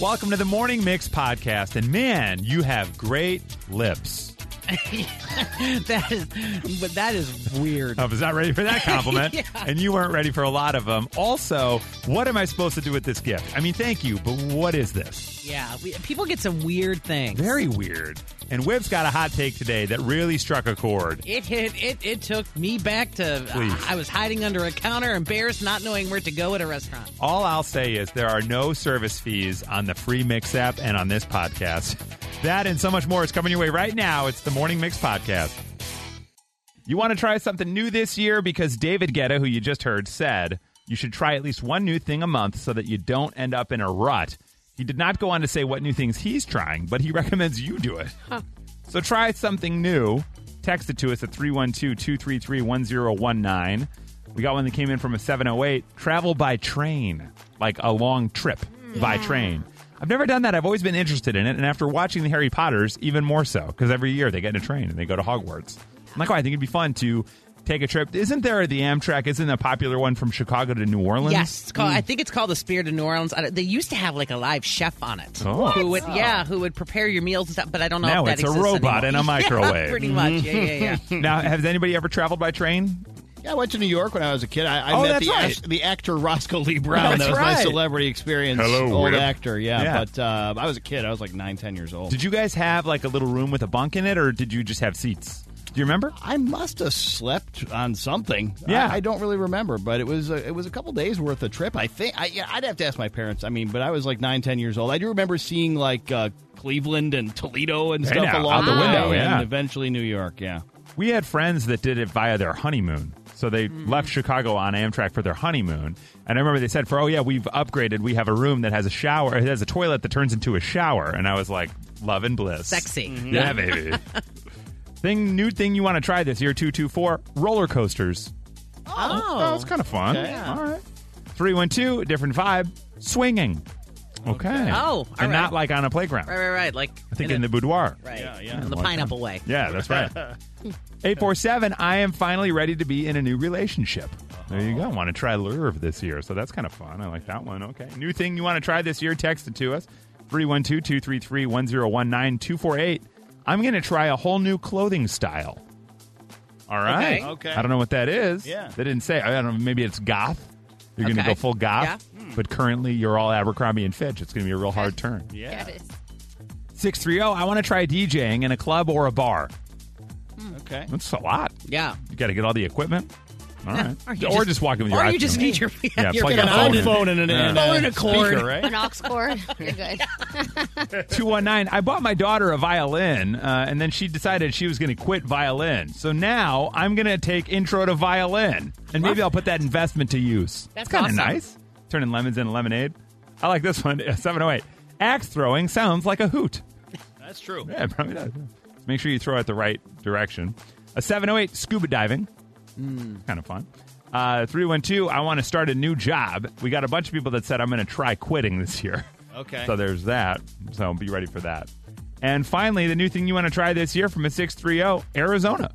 Welcome to the Morning Mix podcast. And man, you have great lips. that is, but that is weird. I was not ready for that compliment. Yeah. And you weren't ready for a lot of them. Also, what am I supposed to do with this gift? I mean, thank you, but what is this? Yeah, we, people get some weird things. Very weird. And Whip's got a hot take today that really struck a chord. It hit. It it took me back to. Uh, Please. I was hiding under a counter, embarrassed, not knowing where to go at a restaurant. All I'll say is there are no service fees on the free Mix app and on this podcast. That and so much more is coming your way right now. It's the Morning Mix podcast. You want to try something new this year because David Guetta, who you just heard, said you should try at least one new thing a month so that you don't end up in a rut. He did not go on to say what new things he's trying, but he recommends you do it. So try something new. Text it to us at 312 233 1019. We got one that came in from a 708. Travel by train, like a long trip hmm. by train. I've never done that. I've always been interested in it. And after watching the Harry Potters, even more so, because every year they get in a train and they go to Hogwarts. I'm like, oh, I think it'd be fun to take a trip. Isn't there the Amtrak? Isn't a popular one from Chicago to New Orleans? Yes, it's called, I think it's called the Spirit of New Orleans. They used to have like a live chef on it, Oh. who would yeah, who would prepare your meals and stuff. But I don't know Now if that it's a robot anymore. in a microwave. Yeah, pretty much. Yeah, yeah, yeah. Now, has anybody ever traveled by train? Yeah, I went to New York when I was a kid. I, I Oh, met the right. the actor Roscoe Lee Browne. That's that was my celebrity experience. Hello, old Whip. actor. Yeah, Yeah. but uh, I was a kid. I was like nine, ten years old. Did you guys have like a little room with a bunk in it, or did you just have seats? Do you remember? I must have slept on something. Yeah. I, I don't really remember, but it was a, it was a couple days worth of trip. I think. I, yeah, I'd have to ask my parents. I mean, but I was like nine, ten years old. I do remember seeing like uh, Cleveland and Toledo and Hey, stuff now, along out the the way, window, and yeah. eventually New York. Yeah. We had friends that did it via their honeymoon. So they left Chicago on Amtrak for their honeymoon. And I remember they said, for, oh, yeah, we've upgraded. We have a room that has a shower. It has a toilet that turns into a shower. And I was like, love and bliss. Sexy. Yeah, baby. thing, new thing you want to try this year, 224 roller coasters. Oh, that's kind of fun. Okay. All right. 312, different vibe, swinging. Okay. Oh, all And right. not like on a playground. right, right, right. Like I think in the boudoir. right, Yeah, yeah. in the Like pineapple way. Yeah, that's right. 847, I am finally ready to be in a new relationship. There you go. Uh-huh. Want to try Lurve this year. So that's kind of fun. I like that one. Okay. New thing you want to try this year, text it to us 312 233 1019 248. I'm going to try a whole new clothing style. All right. Okay. Okay. I don't know what that is. Yeah. They didn't say. I don't know. Maybe it's goth. You're going to Okay. go full goth. Yeah. Hmm. But currently, you're all Abercrombie and Fitch. It's going to be a real hard turn. Yeah. 630, I want to try DJing in a club or a bar. Hmm. Okay. That's a lot. Yeah. You got to get all the equipment. All right. Or Or, you just, walk in with your or you just need your Yeah, your plug Get an an phone in. iPhone and an, and Phone a and a cord. speaker, right? An aux cord. You're good. 219. I bought my daughter a violin, uh, and then she decided she was going to quit violin. So now I'm going to take intro to violin, and maybe I'll put that investment to use. That's kind of awesome. nice. Turning lemons into lemonade. I like this one. 708. Axe throwing sounds like a hoot. That's true. Yeah, probably does. Make sure you throw it the right direction. A 708 scuba diving. Kind of fun. Uh, 312, I want to start a new job. We got a bunch of people that said I'm going to try quitting this year. Okay. So there's that. So be ready for that. And finally, the new thing you want to try this year from a 630, Arizona.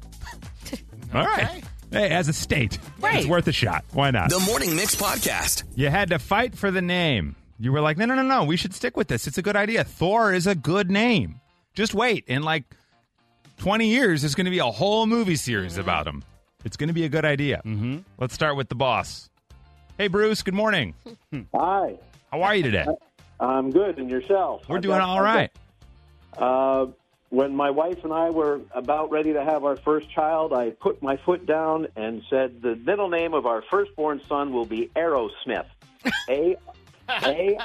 All right. Hey, as a state, Right. it's worth a shot. Why not? The Morning Mix Podcast. You had to fight for the name. You were like, no, no, no, no. We should stick with this. It's a good idea. Thor is a good name. Just wait. In like 20 years, there's going to be a whole movie series about him. It's going to be a good idea. Mm-hmm. Let's start with the boss. Hey, Bruce. Good morning. Hi, How are you today? I'm good, and yourself? We're I've doing got- all right. Uh, when my wife and I were about ready to have our first child, I put my foot down and said the middle name of our firstborn son will be Arrowsmith. A A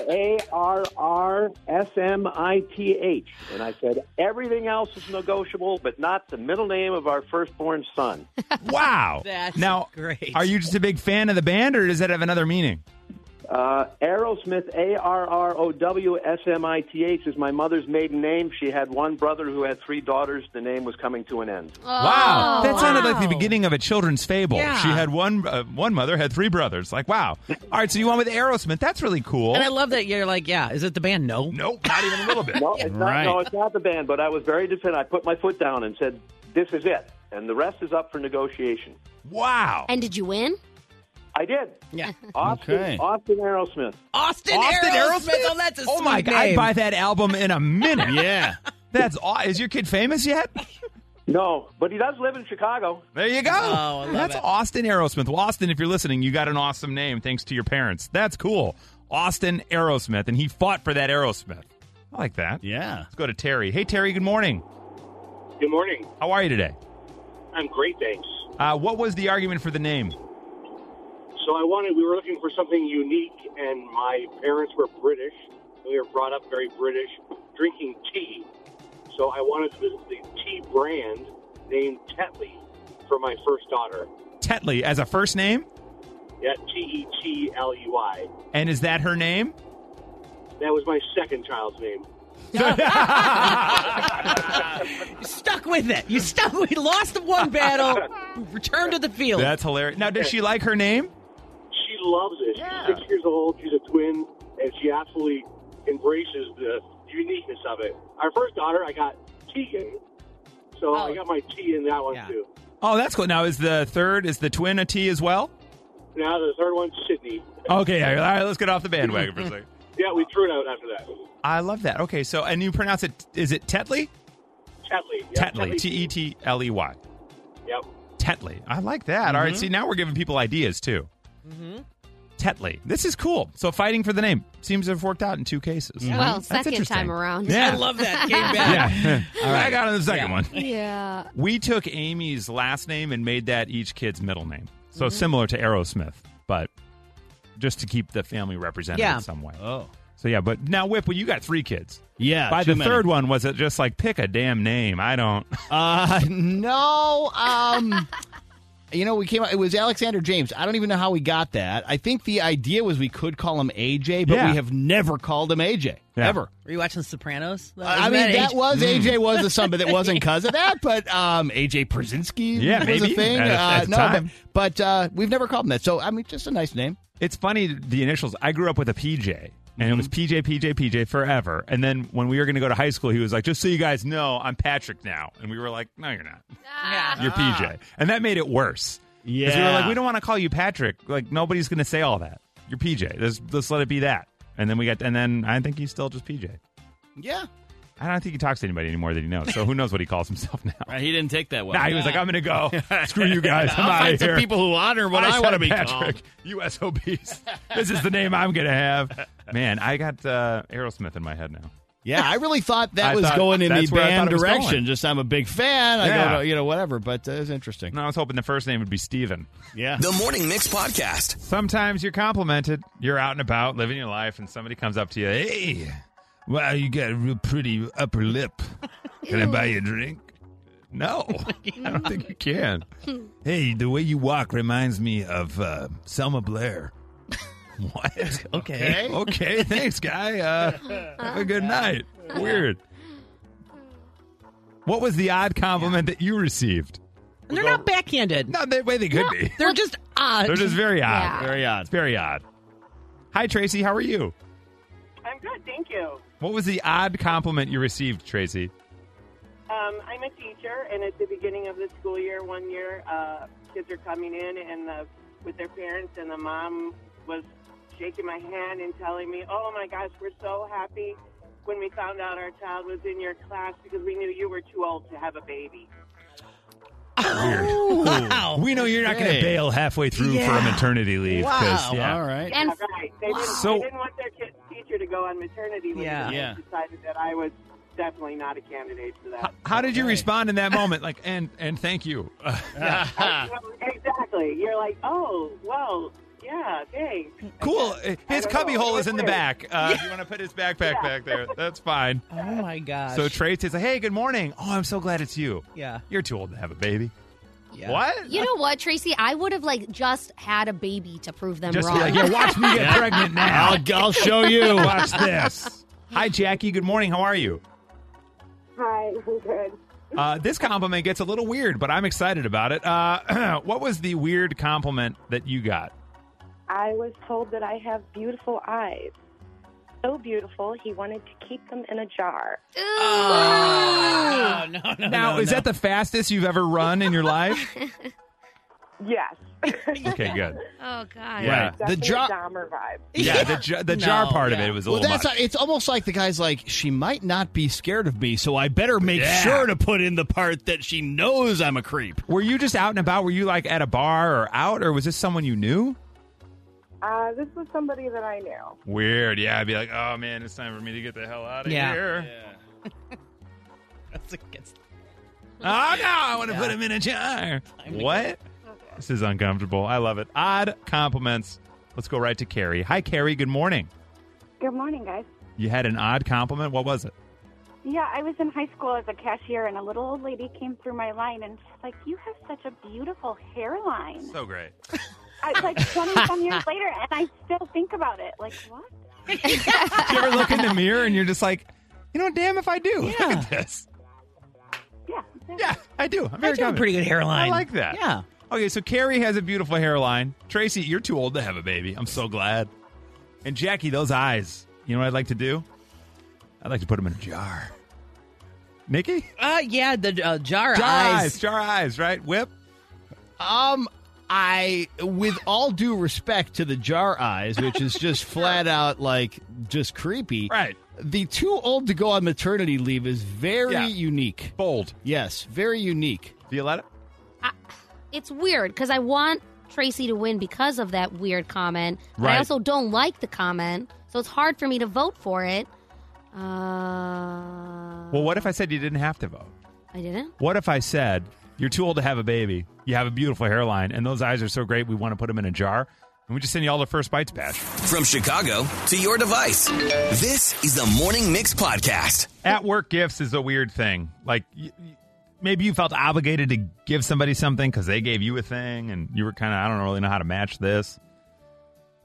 A R R S M I T H. And I said everything else is negotiable, but not the middle name of our firstborn son. Wow. That's now, great. Are you just a big fan of the band, or does that have another meaning? Uh, Arrowsmith, A R R O W S M I T H, is my mother's maiden name. She had one brother who had three daughters. The name was coming to an end. wow, that sounded like the beginning of a children's fable. Yeah. She had one uh, one mother had three brothers. Like, wow. All right, so you went with Arrowsmith. That's really cool. And I love that you're like, yeah, is it the band? No. nope, not even a little bit. No, it's not, Right. no, it's not the band, but I was very definitive. I put my foot down and said, this is it. And the rest is up for negotiation. Wow. And did you win? I did. Yeah. Austin, Okay. Austin Arrowsmith. Austin, Austin Arrowsmith. Arrowsmith? Oh, that's a Oh my sweet god! I'd buy that album in a minute. Yeah. That's aw- is your kid famous yet? No, but he does live in Chicago. There you go. Oh, I love That's it. Austin Arrowsmith. Well, Austin, if you're listening, you got an awesome name thanks to your parents. That's cool. Austin Arrowsmith, and he fought for that Arrowsmith. I like that. Yeah. Let's go to Terry. Hey, Terry. Good morning. Good morning. How are you today? I'm great, thanks. Uh, what was the argument for the name? So I wanted, we were looking for something unique, and my parents were British. We were brought up very British, drinking tea. So I wanted the, the tea brand named Tetley for my first daughter. Tetley as a first name, Yeah, T E T L E Y. and is that her name? That was my second child's name. You stuck with it. You stuck. We lost the one battle. Return to the field. That's hilarious. Now, does she like her name? She loves it. She's six years old. She's a twin, and she absolutely embraces the uniqueness of it. Our first daughter, I got Tegan, so I oh. got my T in that one Yeah. too. Oh, that's cool. Now, is the third is the twin a T as well? Now the third one's Sydney. Okay, all right. Let's get off the bandwagon for a second. Yeah, we threw it out after that. I love that. Okay, so and you pronounce it is it Tetley? Tetley. Yep, Tetley. T E T L E Y. Yep. Tetley. I like that. All right. Mm-hmm. See, now we're giving people ideas too. Mm-hmm. Tetley. This is cool. So fighting for the name seems to have worked out in two cases. Well, That's second interesting. time around. Yeah. I love that. Came back. Yeah. All right. I got on the second Yeah. one. Yeah. We took Amy's last name and made that each kid's middle name. So Mm-hmm. similar to Arrowsmith, but just to keep the family represented Yeah. in some way. Oh. So yeah, but now Whip, well, you got three kids. Yeah. By the many. third one, was it just like pick a damn name? I don't. Uh, no. Um, you know, we came out. It was Alexander James. I don't even know how we got that. I think the idea was we could call him AJ, but Yeah. we have never called him AJ Yeah. ever. Were you watching The Sopranos? I mean, that was AJ was the son, but it wasn't because of that. But um, AJ Pierzynski Yeah, was maybe. a thing. At- at uh, the no, time. but, but uh, we've never called him that. So I mean, just a nice name. It's funny the initials. I grew up with a PJ, and it was mm-hmm. PJ, PJ, PJ forever. And then when we were going to go to high school, he was like, "Just so you guys know, I'm Patrick now." And we were like, "No, you're not. Yeah. You're PJ." Ah. And that made it worse. Yeah, Because we were like, we don't want to call you Patrick. Like nobody's going to say all that. You're PJ. Let's, let's let it be that. And then we got, and then I think he's still just PJ. Yeah, I don't think he talks to anybody anymore that he knows. So who knows what he calls himself now? Right, he didn't take that well. Nah, he was like, I'm going to go. Screw you guys. I'm out find of some here. people who honor what I, said want to be Patrick, called. USOBs. this is the name I'm going to have. Man, I got uh, Aerosmith in my head now. Yeah, I really thought that I was thought going in the that's band thought it was direction. going. Just I'm a big fan. I Yeah. go to, you know, whatever. But uh, it was interesting. And I was hoping the first name would be Steven. Yeah. The Morning Mix Podcast. Sometimes you're complimented. You're out and about, living your life, and somebody comes up to you, hey, wow, you got a real pretty upper lip. Can I buy you a drink? No, I don't think you can. hey, the way you walk reminds me of uh, Selma Blair. what? Okay. Okay, thanks, guy. Uh, have a good night. Weird. What was the odd compliment that you received? And they're not backhanded. No, the way they could be. They're just odd. They're just very odd. Yeah. Very odd. It's very odd. Hi, Tracy. How are you? I'm good, thank you. What was the odd compliment you received, Tracy? Um, I'm a teacher, and at the beginning of the school year, one year, uh, kids are coming in and uh, with their parents, and the mom was shaking my hand and telling me, "Oh my gosh, we're so happy when we found out our child was in your class because we knew you were too old to have a baby." wow. We know you're not going to bail halfway through for a maternity leave. Wow. yeah. All right. And That's right. They didn't, So- they didn't want their kid, teacher to go on maternity leave. Yeah. and Yeah. They decided that I was definitely not a candidate for that. How did you respond in that moment? Like, and and thank you. Well, exactly. You're like, oh, well, yeah, thanks. cool. His don't cubby know. hole It is was in the back. Uh, If you want to put his backpack Yeah. back there, that's fine. Oh my gosh. So Trey says, "Hey, good morning. Oh, I'm so glad it's you. yeah. You're too old to have a baby. Yeah. What? you know what, Tracy? I would have like just had a baby to prove them Just be wrong. like, yeah, watch me get pregnant now. I'll, I'll show you. Watch this. Hi, Jackie. Good morning. How are you? Hi, I'm good. Uh, this compliment gets a little weird, but I'm excited about it. Uh, what was the weird compliment that you got? I was told that I have beautiful eyes. So beautiful, he wanted to keep them in a jar. Oh, no, no, Now, no, is no. that the fastest you've ever run in your life? Yes. Okay, good. Oh God. Yeah. The jar. Dahmer vibe. Yeah, the jar, the jar No, part of it was a Well, little that's much. it's almost like the guy's like she might not be scared of me, so I better make Yeah. sure to put in the part that she knows I'm a creep. Were you just out and about? Were you like at a bar or out, or was this someone you knew? Uh, this was somebody that I knew. Weird. Yeah, I'd be like, oh man, it's time for me to get the hell out of Yeah. here. That's against. Oh no, I want to put him in a jar. What? This is uncomfortable. I love it. Odd compliments. Let's go right to Carrie. Hi, Carrie. Good morning. Good morning, guys. You had an odd compliment. What was it? Yeah, I was in high school as a cashier, and a little old lady came through my line, and she's like, "You have such a beautiful hairline." So great. I like twenty some years later, and I still think about it. Like, what? you ever look in the mirror and you're just like, you know, damn if I do. Look Yeah. at this. Yeah. Yeah, I do. I'm I very do have a confident. pretty good hairline. I like that. Yeah. Okay, so Carrie has a beautiful hairline. Tracy, you're too old to have a baby. I'm so glad. And Jackie, those eyes. You know what I'd like to do? I'd like to put them in a jar. Nikki? Uh, yeah, the uh, jar, Jar eyes. eyes. Jar eyes, right? Whip? Um, I, with all due respect to the jar eyes, which is just flat out like just creepy. Right. The too old to go on maternity leave is very Yeah. unique. Bold. Yes, very unique. Violetta? It's weird because I want Tracy to win because of that weird comment, but Right. I also don't like the comment, so it's hard for me to vote for it. Uh, Well, what if I said you didn't have to vote? I didn't. What if I said you're too old to have a baby, you have a beautiful hairline, and those eyes are so great we want to put them in a jar, and we just send you all the first bites patch? From Chicago to your device, this is the Morning Mix Podcast. At work gifts is a weird thing. Like y- y- maybe you felt obligated to give somebody something because they gave you a thing, and you were kind of I don't really know how to match this.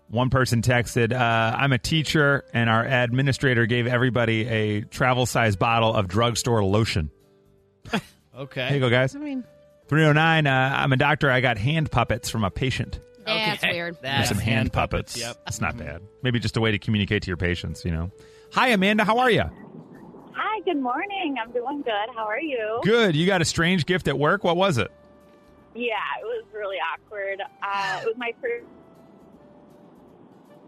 One person texted, uh, "I'm a teacher, and our administrator gave everybody a travel size bottle of drugstore lotion." Okay. Here you go, guys. I mean, 309. Uh, I'm a doctor. I got hand puppets from a patient. That's weird. There's that's some hand, puppets. yep. That's not bad. Maybe just a way to communicate to your patients. You know. Hi, Amanda. How are you? Hi. Good morning. I'm doing good. How are you? Good. You got a strange gift at work. What was it? Yeah, it was really awkward. Uh, it was my first.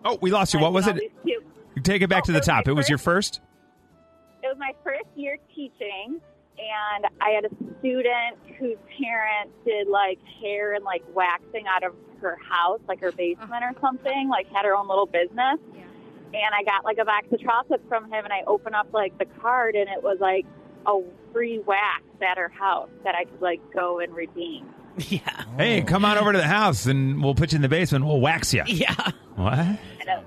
Oh, we lost you. What was it? cute- Take it back Oh, to the it was top. my It was your first- first. It was my first year teaching, and I had a student whose parents did like hair and like waxing out of her house, like her basement or something, like had her own little business. And I got like a box of chocolates from him, and I opened up like the card, and it was like a free wax at her house that I could like go and redeem. yeah. Hey, oh. come on over to the house and we'll put you in the basement. We'll wax you. Yeah. What? And it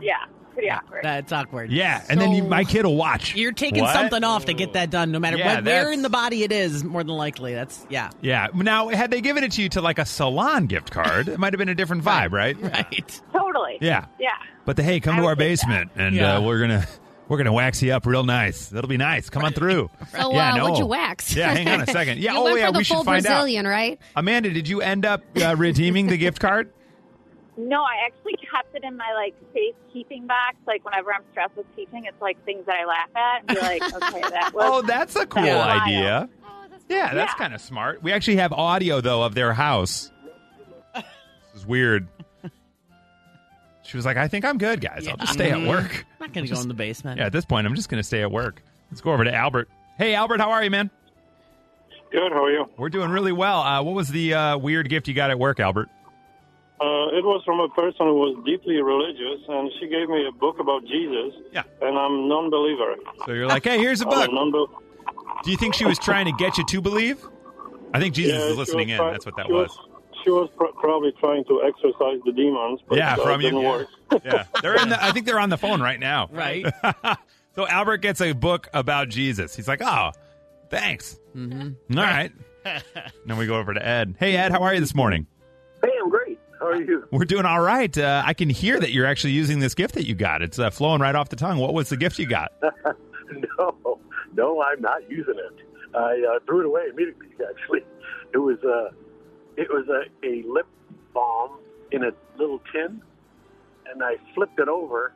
yeah, pretty awkward. That's awkward. Yeah, and then you, So- my kid will watch. You're taking What? something off to get that done, no matter Yeah, what, where that's- in the body it is. More than likely, that's yeah, Yeah. Now, had they given it to you to like a salon gift card, it might have been a different vibe, right? right. Totally. Yeah. Yeah. But the hey, come I to would our take that. basement and Yeah. uh, we're gonna we're gonna wax you up real nice. That'll be nice. Come on through. So, yeah, uh, no. what'd you wax? Yeah, hang on a second. Yeah, you oh went yeah, for the we full should find Brazilian, right? Amanda, did you end up uh, redeeming the gift card? No, I actually kept it in my like safekeeping box. Like whenever I'm stressed with teaching, it's like things that I laugh at and be like, okay, that was. Oh, that's a cool Yeah. idea. Yeah, that's Yeah. kind of smart. We actually have audio though of their house. This is weird. She was like, "I think I'm good, guys. I'll just stay at work." I'm not gonna go in the basement. Yeah, at this point, I'm just going to stay at work. Let's go over to Albert. Hey, Albert, how are you, man? Good. How are you? We're doing really well. Uh, what was the uh, weird gift you got at work, Albert? Uh, it was from a person who was deeply religious, and she gave me a book about Jesus. Yeah. And I'm a non-believer. So you're like, "Hey, here's a book." non-bel- Do you think she was trying to get you to believe? I think Jesus Yeah, is listening in. try- That's what that she was. She was pr- probably trying to exorcise the demons, but Yeah, uh, from you. work. Yeah, they're in. The, I think they're on the phone right now. Right. so Albert gets a book about Jesus. He's like, "Oh, thanks. Mm-hmm. All right." then we go over to Ed. Hey, Ed, how are you this morning? Hey, I'm great. How are you? We're doing all right. Uh, I can hear that you're actually using this gift that you got. It's uh, flowing right off the tongue. What was the gift you got? no, no, I'm not using it. I uh, threw it away immediately. Actually, it was uh, it was a, a lip balm in a little tin, and I flipped it over,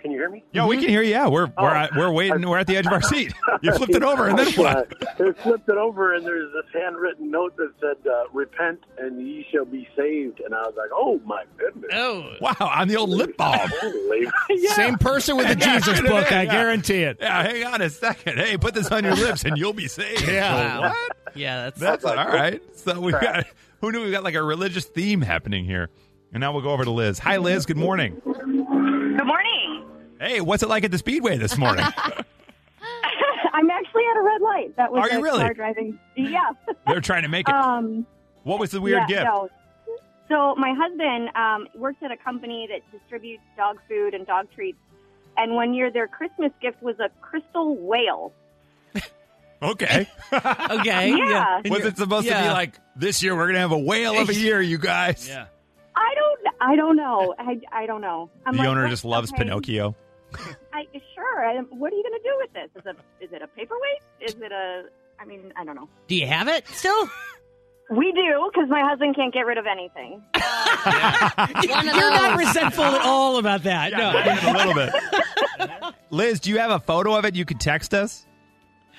Can you hear me? Yo, we can hear you. Yeah, we're we're at, we're waiting. We're at the edge of our seat. You flipped it over, and then what? I flipped it over, and there's this handwritten note that said, uh, "Repent, and ye shall be saved." And I was like, "Oh my goodness!" Oh, wow! On the old lip balm. Yeah. Same person with the Yeah, Jesus put book, in, I yeah. guarantee it. Yeah, hang on a second. Hey, put this on your lips, and you'll be saved. Yeah. Wow. What? Yeah, that's That's all like, right. So we got who knew we got like a religious theme happening here. And now we'll go over to Liz. Hi, Liz. Good morning. Good morning. Hey, what's it like at the Speedway this morning? I'm actually at a red light. That was Are you really? car driving. Yeah. They're trying to make it. um, What was the weird yeah, gift? no. So my husband um, works at a company that distributes dog food and dog treats, and one year their Christmas gift was a crystal whale. Okay. okay. Yeah. Was it supposed to be like this year we're gonna have a whale of a year, you guys? Yeah. I don't. I don't know. I, I don't know. I'm The like, owner just loves okay, Pinocchio. I sure. I, what are you going to do with this? Is it is it a paperweight? Is it a? I mean, I don't know. Do you have it still? We do because my husband can't get rid of anything. One of You're not resentful at all about that. Yeah, no. a little bit. Liz, do you have a photo of it you could text us?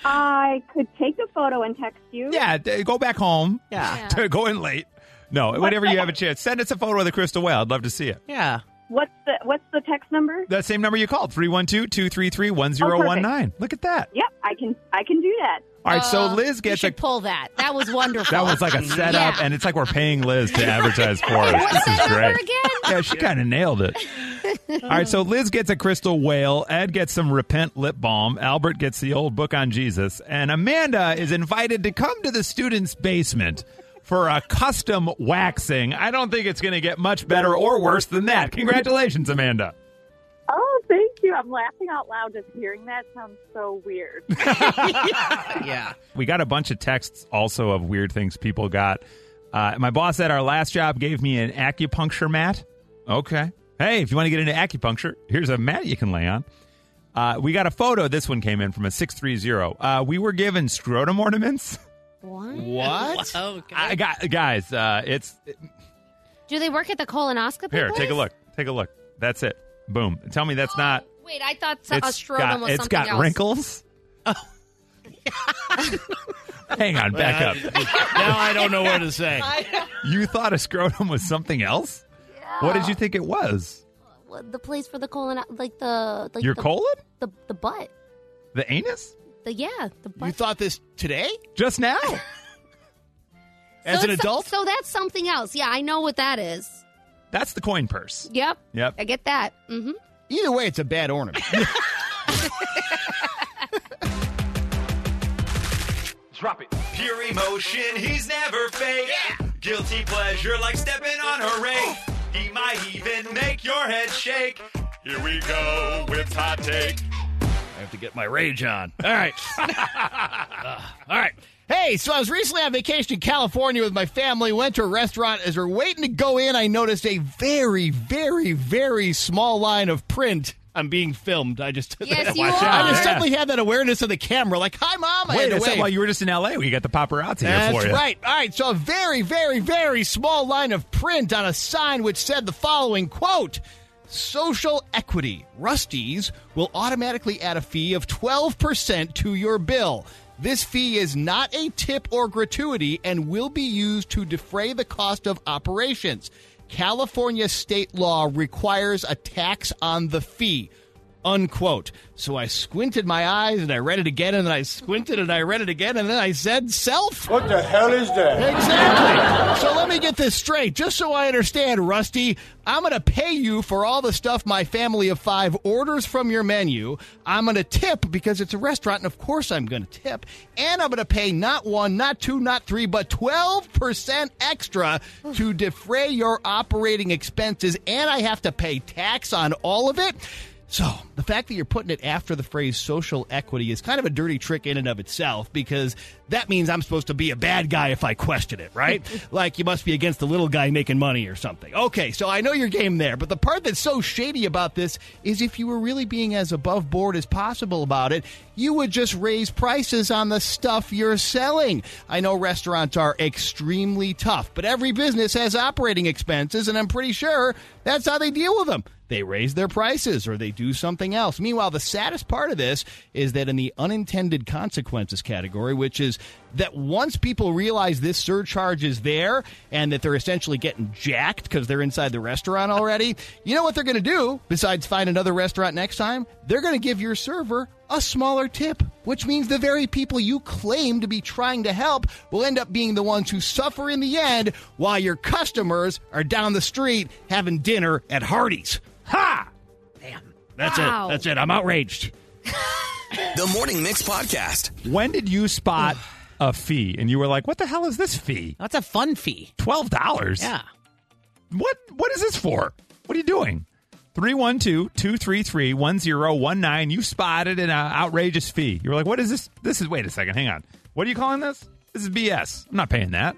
I could take a photo and text you. Yeah, d- go back home. Yeah. To go in late. No, whenever you have a chance, send us a photo of the crystal whale. I'd love to see it. Yeah. What's the What's the text number? That same number you called, 312-233-1019. Look at that. Yep, I can I can do that. All right, so Uh, Liz you gets a pull that. That was wonderful. that was like a setup, Yeah. and it's like we're paying Liz to advertise for us. What's This is that great. again? Yeah, she kind of nailed it. All right, so Liz gets a crystal whale. Ed gets some repent lip balm. Albert gets the old book on Jesus, and Amanda is invited to come to the students' basement for a custom waxing. I don't think it's going to get much better or worse than that. Congratulations, Amanda. Oh, thank you. I'm laughing out loud just hearing that. Sounds so weird. Yeah. We got a bunch of texts also of weird things people got. Uh, my boss at our last job gave me an acupuncture mat. Okay. Hey, if you want to get into acupuncture, here's a mat you can lay on. Uh, we got a photo. This one came in from a 630. Uh, we were given scrotum ornaments. What? What? Okay. I got, guys, uh, it's Do they work at the colonoscopy? here. Take a place? look. Take a look. That's it. Boom. Tell me that's not. Wait, I thought so- a It's scrotum got, was it's something got else. wrinkles. Hang on, back up. now I don't know what to say. You thought a scrotum was something else? What did you think it was? What, the place for the colon, like the like Your the, colon? the the butt, The anus? The yeah, the butt. You thought this today? Just now? As So an adult? So that's something else. Yeah, I know what that is. That's the coin purse. Yep. Yep. I get that. Mm-hmm. Either way, it's a bad ornament. Drop it. Pure emotion, he's never fake. Guilty pleasure, like stepping on a rake. He might even make your head shake. Here we go with hot take. I have to get my rage on. All right. Uh, all right. Hey, so I was recently on vacation in California with my family, went to a restaurant. As we're waiting to go in, I noticed a very, very, very small line of print. I'm being filmed. I just Yes, you Watch are. I just Yeah. suddenly had that awareness of the camera, like, "Hi, mom." I Wait had a second. wave. While you were just in L.A., we got the paparazzi here That's for you. right. All right. So a very, very, very small line of print on a sign which said the following quote. Social equity. Rusty's will automatically add a fee of 12% to your bill. This fee is not a tip or gratuity and will be used to defray the cost of operations. California state law requires a tax on the fee unquote. So I squinted my eyes and I read it again and then I squinted and I read it again and then I said self. What the hell is that? Exactly. So let me get this straight, just so I understand, Rusty. I'm going to pay you for all the stuff my family of five orders from your menu. I'm going to tip because it's a restaurant, and of course I'm going to tip. And I'm going to pay not one, not two, not three, but 12% extra to defray your operating expenses. And I have to pay tax on all of it. So, the fact that you're putting it after the phrase social equity is kind of a dirty trick in and of itself because that means I'm supposed to be a bad guy if I question it, right? like you must be against the little guy making money or something. Okay, so I know your game there, but the part that's so shady about this is if you were really being as above board as possible about it, you would just raise prices on the stuff you're selling. I know restaurants are extremely tough, but every business has operating expenses, and I'm pretty sure that's how they deal with them. They raise their prices or they do something else. Meanwhile, the saddest part of this is that in the unintended consequences category, which is that once people realize this surcharge is there and that they're essentially getting jacked because they're inside the restaurant already, you know what they're going to do besides find another restaurant next time? They're going to give your server a smaller tip, which means the very people you claim to be trying to help will end up being the ones who suffer in the end while your customers are down the street having dinner at Hardee's. Ha! Damn. That's Wow. it. That's it. I'm outraged. The Morning Mix Podcast. When did you spot a fee and you were like, "What the hell is this fee? That's a fun fee. Twelve dollars? Yeah. What? What is this for? What are you doing?" 312-233-1019. You spotted an uh, outrageous fee. You were like, "What is this? This is wait a second. Hang on. What are you calling this? This is BS. I'm not paying that."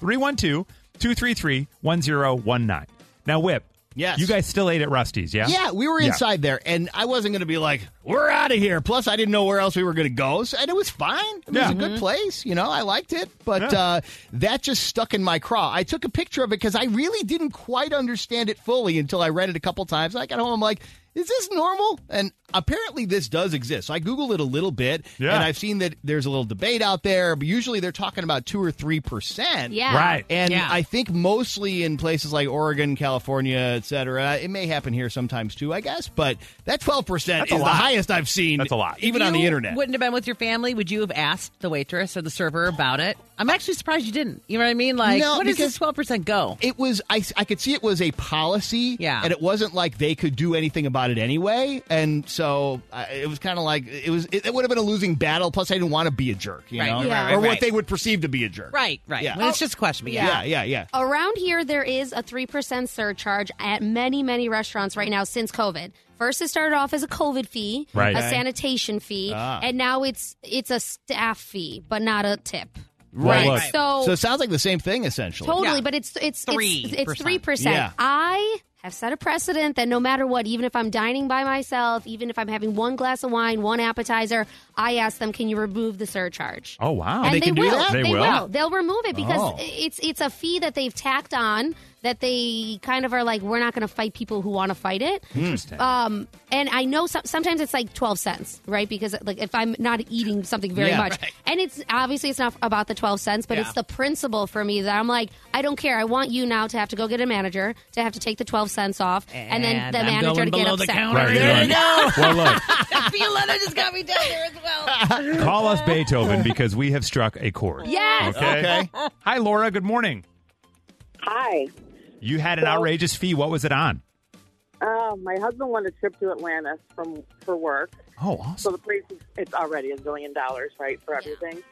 312-233-1019. Now, Whip. Yes. You guys still ate at Rusty's, yeah? Yeah, we were Yeah. inside there, and I wasn't going to be like, "We're out of here." Plus, I didn't know where else we were going to go, so, and it was fine. It Yeah. was a good place, you know. I liked it, but Yeah. uh, that just stuck in my craw. I took a picture of it because I really didn't quite understand it fully until I read it a couple times. I got home, I'm like, "Is this normal?" And apparently, this does exist. So I googled it a little bit, Yeah. and I've seen that there's a little debate out there. But usually, they're talking about two or three percent. Yeah. Right. And Yeah. I think mostly in places like Oregon, California, et cetera. It may happen here sometimes too, I guess. But that 12% That's is the highest I've seen. That's a lot. Even If on the internet. Wouldn't have been with your family. Would you have asked the waitress or the server about it? I'm actually surprised you didn't. You know what I mean? Like, No, what does this 12% go? It was, I, I could see it was a policy. Yeah. And it wasn't like they could do anything about it anyway. And so I, it was kind of like, it was, it, it would have been a losing battle. Plus, I didn't want to be a jerk, you Right, know? yeah, or right, what right. they would perceive to be a jerk. Right, right. Yeah. Well, it's just a question. But Yeah, yeah. yeah, yeah. Around here, there is a 3% surcharge at many, many restaurants right now since COVID. First, it started off as a COVID fee, Right. a Okay. sanitation fee, Ah. and now it's it's a staff fee, but not a tip. Right. look. So, So it sounds like the same thing, essentially. totally, Yeah. but it's it's Three it's it's percent. three percent. Yeah. I have set a precedent that no matter what, even if I'm dining by myself, even if I'm having one glass of wine, one appetizer, I ask them, "Can you remove the surcharge?" Oh, wow. and they they, can do will. that? They They, will? will. They'll remove it because Oh. it's it's a fee that they've tacked on that they kind of are like, we're not going to fight people who want to fight it. Interesting. Um, and I know some, sometimes it's like twelve cents, right? Because like if I'm not eating something very Yeah. much, and it's obviously it's not about the twelve cents, but Yeah. it's the principle for me that I'm like, I don't care. I want you now to have to go get a manager to have to take the twelve cents off, and, then the I'm manager going to get below the upset. counter. Right, there you're go. well, look. Violetta just got me down there as well. Call us Beethoven because we have struck a chord. Yes. Okay. Hi, Laura. Good morning. Hi. You had an outrageous fee. What was it on? Uh, my husband won a trip to Atlanta from for work. Oh, awesome. So the place is it's already a billion dollars, right, for everything.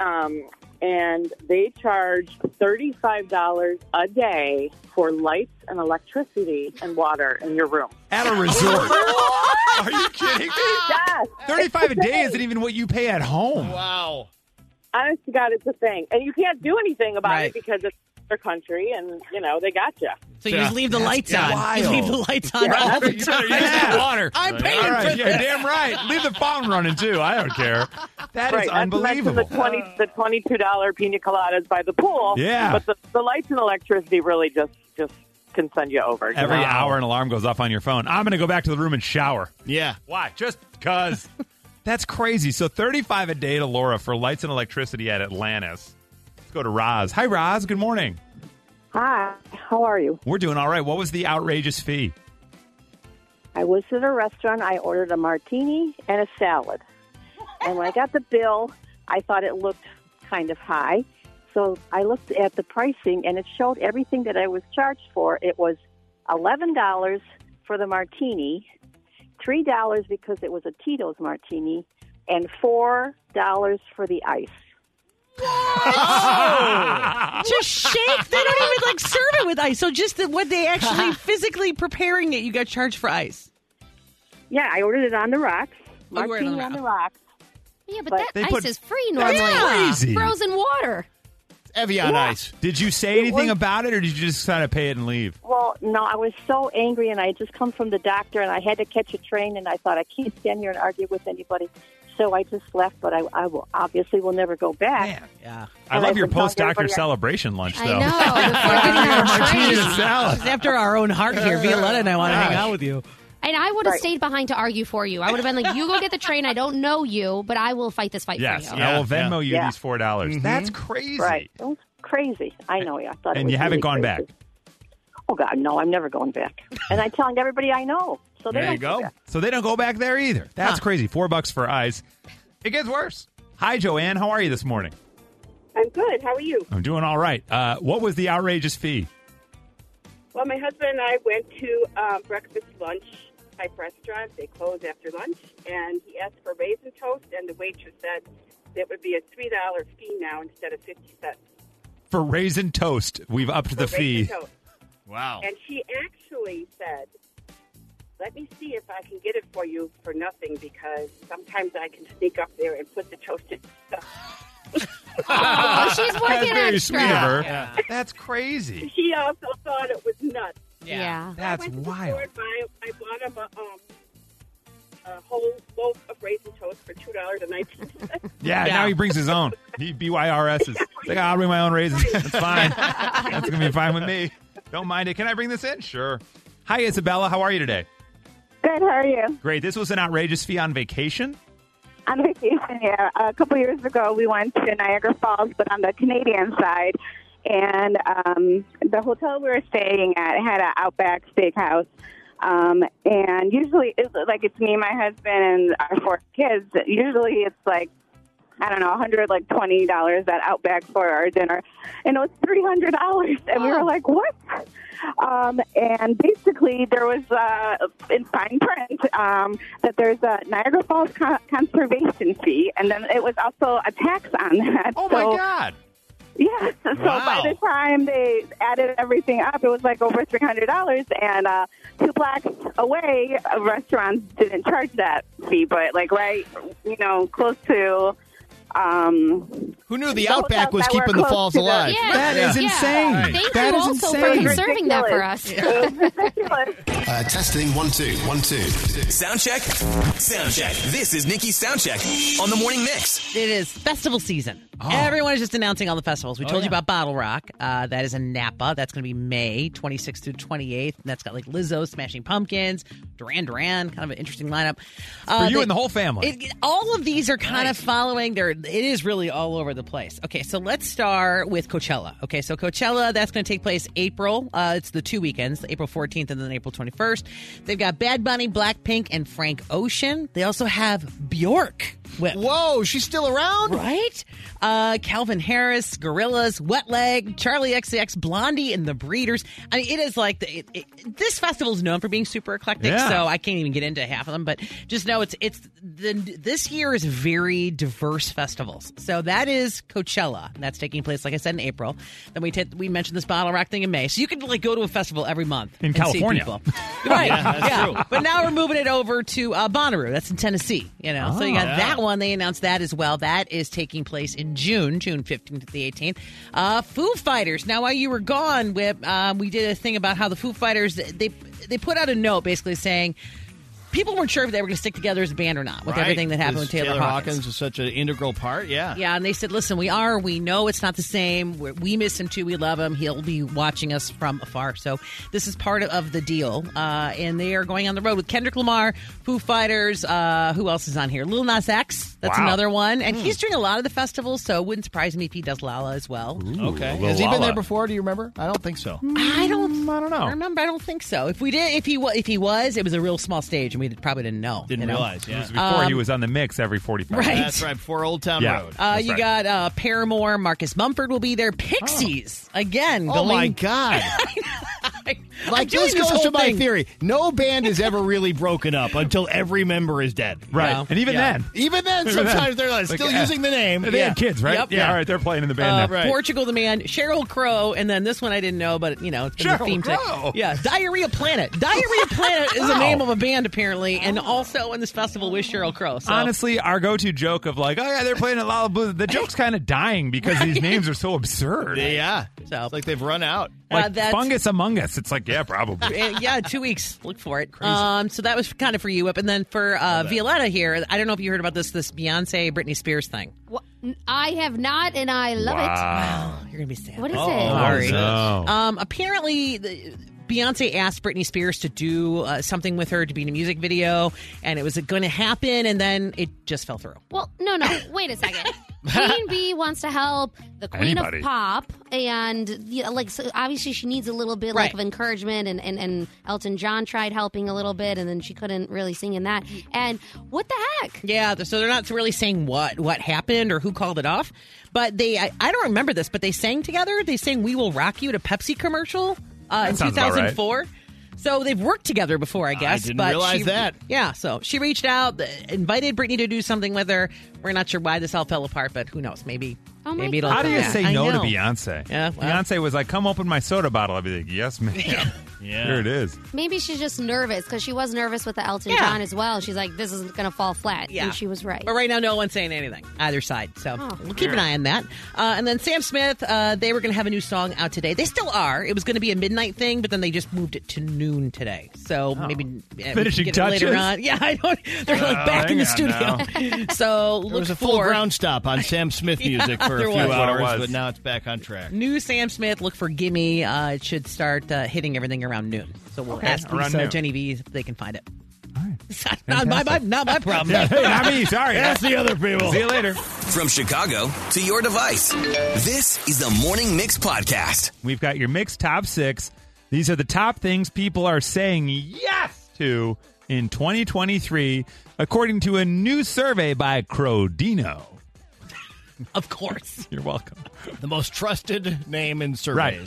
Um, and they charge thirty five dollars a day for lights and electricity and water in your room. At a resort. Are you kidding me? Yes, 35 a day isn't even what you pay at home. Wow. honest to God, it's a thing, and you can't do anything about Right. it because it's their country, and you know they got you. So you just leave the lights on. wild. You leave the lights on Yeah. all the You better time. use the water. I'm paying All for right, this. yeah, damn right. Leave the fountain running too. I don't care. That is right, not to mention unbelievable. The twenty, the twenty-two dollar pina coladas by the pool. Yeah. but the, the lights and electricity really just just can send you over. Every Wow. hour an alarm goes off on your phone. I'm going to go back to the room and shower. Yeah. Why? Just because. That's crazy. So 35 a day to Laura for lights and electricity at Atlantis. Go to Roz. Hi, Roz. Good morning. Hi, how are you? We're doing all right. What was the outrageous fee? I was at a restaurant. I ordered a martini and a salad. And when I got the bill, I thought it looked kind of high. So I looked at the pricing and it showed everything that I was charged for. It was $11 for the martini, $3 because it was a Tito's martini, and $4 for the ice. What just shake. They don't even like serve it with ice. So just the, what they actually physically preparing it, you got charged for ice. Yeah, I ordered it on the rocks. Oh, you ordered it Martini on on the the rocks. Yeah, but, But- that They ice put- is free That's normally. crazy. Frozen water. Evian Yeah. ice. Did you say anything was- about it or did you just kind of pay it and leave? Well, no, I was so angry, and I had just come from the doctor, and I had to catch a train, and I thought I can't stand here and argue with anybody. So I just left. But I, I will obviously will never go back. Yeah. I And love I've your post doctor celebration lunch, though. I though. know. Martini salad. It's after our own heart here. Violetta and I want to hang out with you. And I would have Right. stayed behind to argue for you. I would have been like, "You go get the train. I don't know you, but I will fight this fight Yes, for you." I will Venmo you Yeah. these four dollars. Mhm. That's crazy. Right. It was crazy. I know. Yeah. I thought. it And was you haven't really gone crazy. back. Oh God, no! I'm never going back. and I'm telling everybody I know. So they There you go. So they don't go back there either. That's crazy. Four bucks for ice. It gets worse. Hi, Joanne. How are you this morning? I'm good. How are you? I'm doing all right. Uh, what was the outrageous fee? Well, my husband and I went to um, breakfast lunch type restaurant. They close after lunch, and he asked for raisin toast, and the waitress said it would be a three dollar fee now instead of fifty cents. For raisin toast, we've upped the for fee. toast. Wow. And she actually said, "Let me see if I can get it for you for nothing because sometimes I can sneak up there and put the toasted stuff." Oh, she's working That's very extra. sweet of her. That's crazy. She also thought it was nuts. Yeah. That's I went to the wild. store and buy, I bought him a, um, a whole loaf of raisin toast for two dollars and nineteen cents. Yeah, now he brings his own. He BYRS is like, I'll bring my own raisins. That's fine. That's going to be fine with me. Don't mind it. Can I bring this in? Sure. Hi, Isabella. How are you today? Good. How are you? Great. This was an outrageous fee on vacation. On vacation, yeah. A couple years ago, we went to Niagara Falls, but on the Canadian side. And um, the hotel we were staying at had an Outback Steakhouse. Um, and usually, it's, like it's me, my husband, and our four kids. Usually, it's like I don't know, hundred like twenty dollars at Outback for our dinner, and it was three hundred dollars, and we were like, what? Um, and basically, there was uh, in fine print um, that there's a Niagara Falls con- conservation fee, and then it was also a tax on that. Oh, so, my God. Yes. So Wow. by the time they added everything up, it was like over three hundred dollars. And uh, two blocks away, uh, restaurants didn't charge that fee, but like right, you know, close to. Um, Who knew the the Outback was keeping the falls to the- alive? Yeah, That is yeah. insane. Thank That you is also for insane. conserving that for us. Uh, testing one two one two. Sound check. Sound check. This is Nikki's sound check on the morning mix. It is festival season. Everyone is just announcing all the festivals. We Oh, told you about Bottle Rock. Uh, that is in Napa. That's going to be May 26th through 28th. And that's got like Lizzo, Smashing Pumpkins, Duran Duran. Kind of an interesting lineup. Uh, For you they- and the whole family. it, all of these are kind of following their. It is really all over the place. Okay, so let's start with Coachella. Okay, so Coachella that's going to take place April. Uh, it's the two weekends, April 14th and then April 21st. They've got Bad Bunny, Blackpink, and Frank Ocean. They also have Bjork. With, Whoa, she's still around? right? Uh, Calvin Harris, Gorillaz, Wet Leg, Charli XCX, Blondie, and the Breeders. I mean, it is like the, it, it, this festival is known for being super eclectic, Yeah. so I can't even get into half of them. But just know it's it's the this year is very diverse festivals. So that is Coachella. That's taking place, like I said, in April. Then we t- we mentioned this Bottle Rock thing in May, so you could like go to a festival every month In and California. people. right? Yeah, that's yeah. true. But now we're moving it over to uh, Bonnaroo. That's in Tennessee. You know, so you got Oh. that one. They announced that as well. That is taking place in June, June 15th to the 18th. Uh, Foo Fighters. Now, while you were gone, Whip, um, we did a thing about how the Foo Fighters they they put out a note basically saying people weren't sure if they were going to stick together as a band or not with Right. everything that happened with Because Taylor, Hawkins. is such an integral part. Yeah. Yeah, and they said, listen, we are. We know it's not the same. We're, we miss him too. We love him. He'll be watching us from afar. So this is part of the deal. Uh, and they are going on the road with Kendrick Lamar, Foo Fighters. Uh, who else is on here? Lil Nas X. That's Wow. another one. And he's doing a lot of the festivals, so it wouldn't surprise me if he does Lolla as well. Okay. Has he been Lolla. there before? Do you remember? I don't think so. I don't. I don't know. I remember. I don't think so. If we did, if he if he was, it was a real small stage, and we probably didn't know. Didn't you know? realize. It Yeah. was before he Um, was on the mix every 45 Right. minutes. That's right. Before Old Town Yeah. Road. Uh, you right. got uh, Paramore, Marcus Mumford will be there. Pixies again. Oh going- my God! I'm Like this goes whole to my thing. theory. No band is ever really broken up until every member is dead. Right. Yeah. And even Yeah. then. Even then, Even then. sometimes they're like, Like, still uh, using the name. They yeah. had kids, right? Yep. Yeah, Yeah. all right. They're playing in the band Uh, now. Right. Portugal the Man, Sheryl Crow, and then this one I didn't know, but you know, it's been the theme tag. Crow? Yeah, Diarrhea Planet. Diarrhea Planet is the name of a band apparently, and also in this festival with Sheryl Crow. So Honestly, our go-to joke of like, oh yeah, they're playing at Lollapalooza. The joke's kind of dying because these names are so absurd. Yeah. So- It's like they've run out. Like Uh, that's- fungus among us. It's like, yeah, probably. Uh, yeah, two weeks. Look for it. Um, so that was kind of for you, Whip. And then for uh, Violetta here, I don't know if you heard about this this Beyonce Britney Spears thing. Wha- I have not, and I love it. Wow. You're gonna be sad. it. What is Oh, it? Sorry. No. Um, apparently, the, Beyonce asked Britney Spears to do uh, something with her to be in a music video, and it was going to happen, and then it just fell through. Well, no, no. Wait a second. Queen Bee wants to help the Queen Anybody. of Pop, and yeah, like so obviously she needs a little bit like Right. of encouragement, and, and and Elton John tried helping a little bit, and then she couldn't really sing in that. And what the heck? Yeah, so they're not really saying what what happened or who called it off, but they I, I don't remember this, but they sang together. They sang "We Will Rock You" to a Pepsi commercial uh, in sounds about right. 2004. So they've worked together before, I guess. didn't but realize she- that. Yeah, so she reached out, invited Britney to do something with her. We're not sure why this all fell apart, but who knows? Maybe Oh maybe it'll. How do you back. say no to. Beyonce? Yeah, well. Beyonce was like, "Come open my soda bottle." I'd be like, "Yes, ma'am." Yeah. Here it is. Maybe she's just nervous because she was nervous with the Elton Yeah. John as well. She's like, this isn't going to fall flat. Yeah. And she was right. But right now, no one's saying anything either side. So Oh. we'll keep an eye on that. Uh, and then Sam Smith, uh, they were going to have a new song out today. They still are. It was going to be a midnight thing, but then they just moved it to noon today. So maybe uh, we can Finishing get it later touches? on. Yeah, I don't. They're like Oh, back in the hang on studio. so There look was a full for ground stop on Sam Smith Yeah, music for a there few was. That's what it hours, was. but now it's back on track. new Sam Smith. Look for "Gimme." Uh, it should start uh, hitting everything around noon. So we'll Okay, ask around Lisa noon. Jenny V if they can find it. All right. not, my, my, not my problem. Yeah, hey, not me. Sorry. That's the other people. See you later. From Chicago to your device, this is the Morning Mix Podcast. We've got your mix top six. These are the top things people are saying yes to in 2023, according to a new survey by Crodino. Of course. You're welcome. The most trusted name in Right.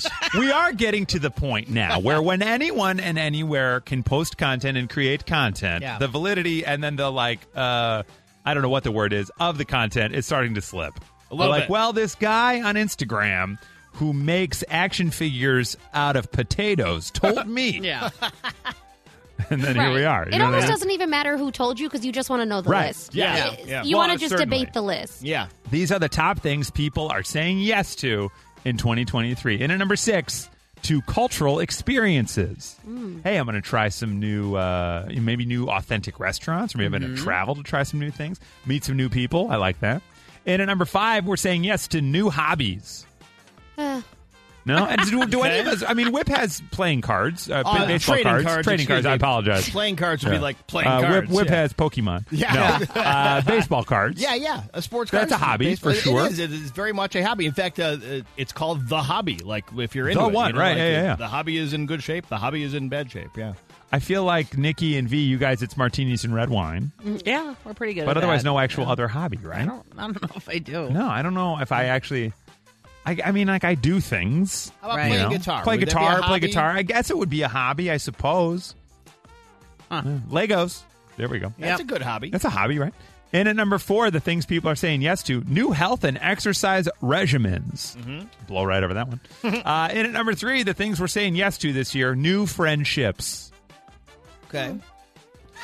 surveys. we are getting to the point now where when anyone and anywhere can post content and create content, Yeah. the validity and then the like uh I don't know what the word is of the content is starting to slip. A little like, bit. well, this guy on Instagram who makes action figures out of potatoes told me. Yeah. And then here we are. It You know what I almost mean? doesn't even matter who told you because you just want to know the Right. list. Yeah, Uh, yeah, yeah. You Well, want to just certainly. debate the list. Yeah. These are the top things people are saying yes to in 2023. And at number six, to cultural experiences. Hey, I'm going to try some new, uh, maybe new authentic restaurants, or maybe I'm going to travel to try some new things, meet some new people. I like that. And at number five, we're saying yes to new hobbies. Uh, No, and do, do any of us? I mean, Whip has playing cards, uh, Uh, baseball trading cards, cards, trading excuse cards. I me. apologize. Playing cards would be like playing Uh, cards. Whip, Whip yeah. has Pokemon. Yeah. No. uh, baseball cards. Yeah, yeah. A sports That's card a hobby, baseball- for sure. It is. It is very much a hobby. In fact, uh, uh, it's called the hobby. Like if you're into The it, one, you know, right, like, yeah, yeah, uh, yeah. The hobby is in good shape. The hobby is in bad shape. Yeah. I feel like Nikki and V, you guys, it's martinis and red wine. Yeah, we're pretty good. But at otherwise, that. no actual other hobby, I right? don't, I don't know if I do. No, I don't know if I actually. I, I mean, like I do things. How about Right. playing you know? guitar? Play Would that be a guitar, play hobby? guitar. I guess it would be a hobby, I suppose. Huh. Yeah. Legos. There we go. That's a good hobby. That's a hobby, right? And at number four, the things people are saying yes to new health and exercise regimens. Mm-hmm. Blow right over that one. uh, and at number three, the things we're saying yes to this year new friendships. Okay.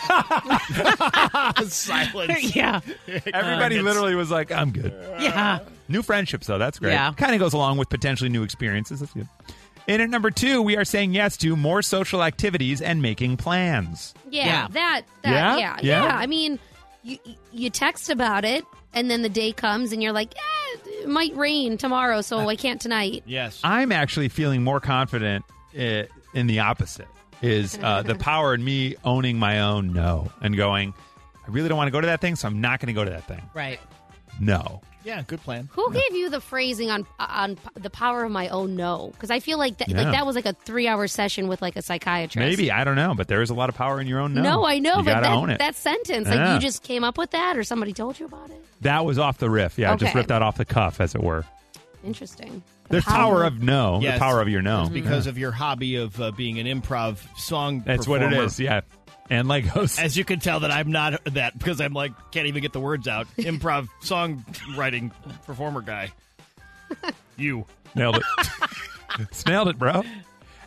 Silence. yeah. Everybody It's- literally was like, I'm good. Yeah. New friendships, though. That's great. Yeah. Kind of goes along with potentially new experiences. That's good. In at number two, we are saying yes to more social activities and making plans. yeah, Yeah. that. that Yeah? yeah, Yeah? yeah, I mean, you you text about it, and then the day comes, and you're like, eh, it might rain tomorrow, so I can't tonight. Yes. I'm actually feeling more confident uh, in the opposite. Is uh, the power in me owning my own no and going, I really don't want to go to that thing, so I'm not going to go to that thing. Right. No. Yeah. Good plan. Who gave you the phrasing on on the power of my own no? Because I feel like that, Yeah. like that was like a three hour session with like a psychiatrist. Maybe. I don't know. But there is a lot of power in your own no. No, I know, You but that, own it. that sentence, Yeah. like you just came up with that, or somebody told you about it. that was off the riff. Yeah, I just Okay. ripped that off the cuff, as it were. Interesting. The There's power of no. Yes. The power of your no. It's because of your hobby of uh, being an improv song. That's what it is. Yeah. And Legos. As you can tell, that I'm not that because I'm like can't even get the words out. Improv songwriting performer guy. You Nailed it. It's nailed it, bro.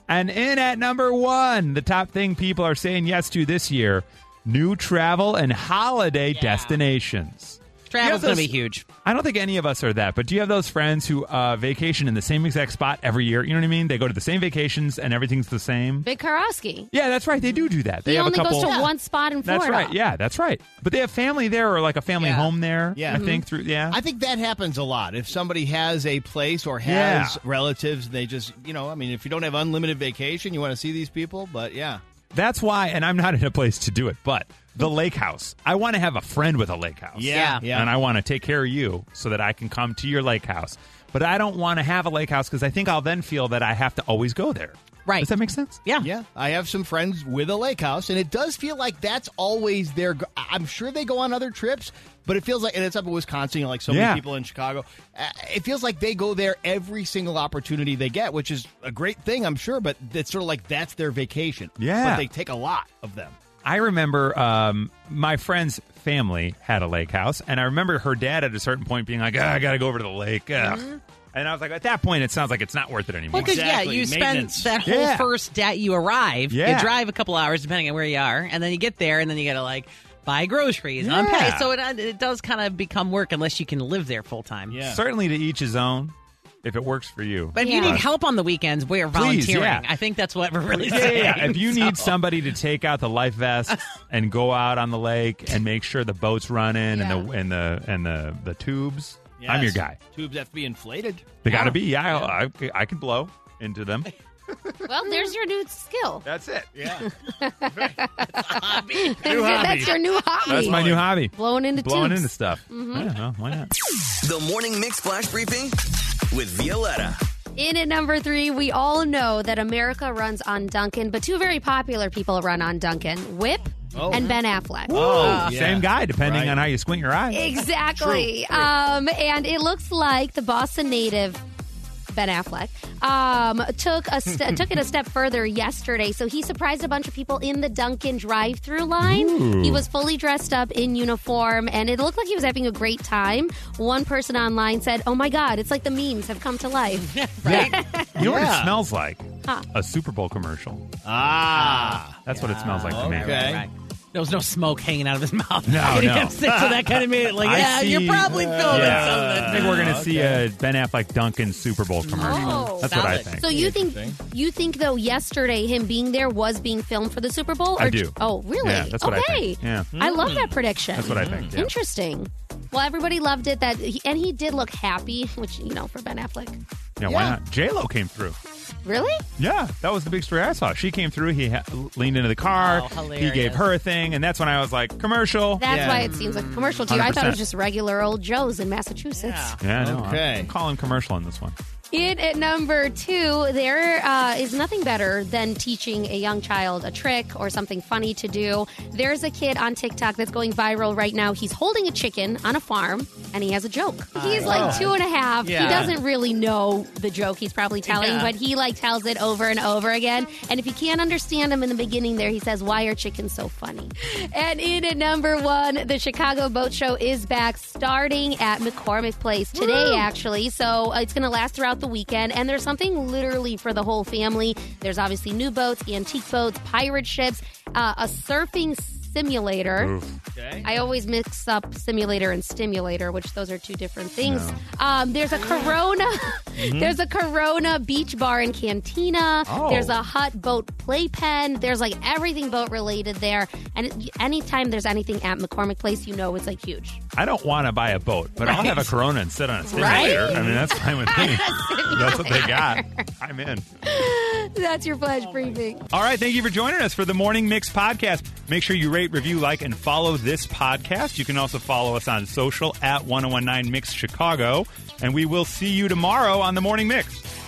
And in at number one, the top thing people are saying yes to this year new travel and holiday destinations. Travel's You going to be huge. I don't think any of us are that, but do you have those friends who uh, vacation in the same exact spot every year? You know what I mean? They go to the same vacations and everything's the same. Big Karofsky. Yeah, that's right. They do do that. They He have only a couple. goes to one spot in Florida. That's Florida. right. Yeah, that's right. But they have family there or like a family home there. Yeah. I think through. Yeah, I think that happens a lot. If somebody has a place or has Yeah. relatives, they just, you know, I mean, if you don't have unlimited vacation, you want to see these people, but yeah. That's why, and I'm not in a place to do it, but the lake house. I want to have a friend with a lake house. Yeah, yeah. And I want to take care of you so that I can come to your lake house. But I don't want to have a lake house because I think I'll then feel that I have to always go there. Right. Does that make sense? Yeah. Yeah. I have some friends with a lake house, and it does feel like that's always their. go- I'm sure they go on other trips, but it feels like, and it's up in Wisconsin, you know, like so Yeah. many people in Chicago. Uh, it feels like they go there every single opportunity they get, which is a great thing, I'm sure, but it's sort of like that's their vacation. Yeah. But they take a lot of them. I remember um, my friend's family had a lake house, and I remember her dad at a certain point being like, "Ah, "I got to go over to the lake." Ugh." And I was like, at that point, it sounds like it's not worth it anymore. Well, because yeah, you spend that whole Yeah. first day you arrive, Yeah. you drive a couple hours depending on where you are, and then you get there, and then you got to like buy groceries and Yeah. unpack. So it uh, it does kind of become work unless you can live there full time. Yeah. Certainly to each his own, if it works for you. But if you need help on the weekends, we're Please, volunteering. yeah. I think that's what we're really yeah, saying. yeah, yeah. If you need So- somebody to take out the life vest and go out on the lake and make sure the boat's running and the and the and the the tubes, I'm your guy. Tubes have to be inflated. They got to be. Yeah, I, I, I can blow into them. Well, there's your new skill. That's it. Yeah. New hobby. That's your new hobby. That's my new hobby. Blowing into blowing tubes. into stuff. Mhm. Yeah, well, why not? The Morning Mix Flash Briefing with Violetta. In at number three, we all know that America runs on Dunkin', but two very popular people run on Dunkin' Whip Oh. and Ben Affleck. Oh, same guy, depending on how you squint your eye. Exactly. Um, and it looks like the Boston native Ben Affleck um, took a st- took it a step further yesterday. So he surprised a bunch of people in the Dunkin' drive-through line. Ooh. He was fully dressed up in uniform, and it looked like he was having a great time. One person online said, "Oh my God, it's like the memes have come to life." right? You know what Yeah. it smells like? Huh. A Super Bowl commercial. Ah, that's what it smells like to me. Right. There was no smoke hanging out of his mouth. No, Getting no. him sick, so that kind of made it like, I yeah, see- you're probably filming Yeah. something. I think we're going to oh, see a Ben Affleck Dunkin' Super Bowl commercial. Oh. That's what I think. So you think you think though yesterday him being there was being filmed for the Super Bowl? I do. Oh, really? Yeah, that's what I okay. think. Yeah. I love hmm. that prediction. That's what I think, yeah. Interesting. Well, everybody loved it. That he, and he did look happy, which you know for Ben Affleck. Yeah, why not? J Lo came through. Really? Yeah, that was the big story I saw. She came through. He ha- leaned into the car. Oh, he hilarious. gave her a thing, and that's when I was like, commercial. That's why it seems like a commercial to you. I thought it 100%. was just regular old Joe's in Massachusetts. Yeah, no, Okay. I'm calling commercial on this one. In at number two, there uh, is nothing better than teaching a young child a trick or something funny to do. There's a kid on TikTok that's going viral right now. He's holding a chicken on a farm and he has a joke. He's like two and a half. Yeah. He doesn't really know the joke he's probably telling, Yeah. but he like tells it over and over again. And if you can't understand him in the beginning, there he says, "Why are chickens so funny?" And in at number one, the Chicago Boat Show is back, starting at McCormick Place today, Woo! actually. So uh, it's going to last throughout the weekend, and there's something literally for the whole family. There's obviously new boats, antique boats, pirate ships, uh, a surfing simulator. Okay. I always mix up simulator and stimulator, which those are two different things. Um, there's a Corona. Mhm. There's a Corona beach bar and cantina. Oh. There's a hut boat playpen. There's like everything boat related there. And anytime there's anything at McCormick Place, you know it's like huge. I don't want to buy a boat, but I'll have a Corona and sit on a simulator. Right? I mean, that's fine with me. that's what they got. I'm in. That's your flash briefing. All right, thank you for joining us for the Morning Mix podcast. Make sure you rate, review, like, and follow this podcast. You can also follow us on social at 1019 Mix Chicago. And we will see you tomorrow on the Morning Mix.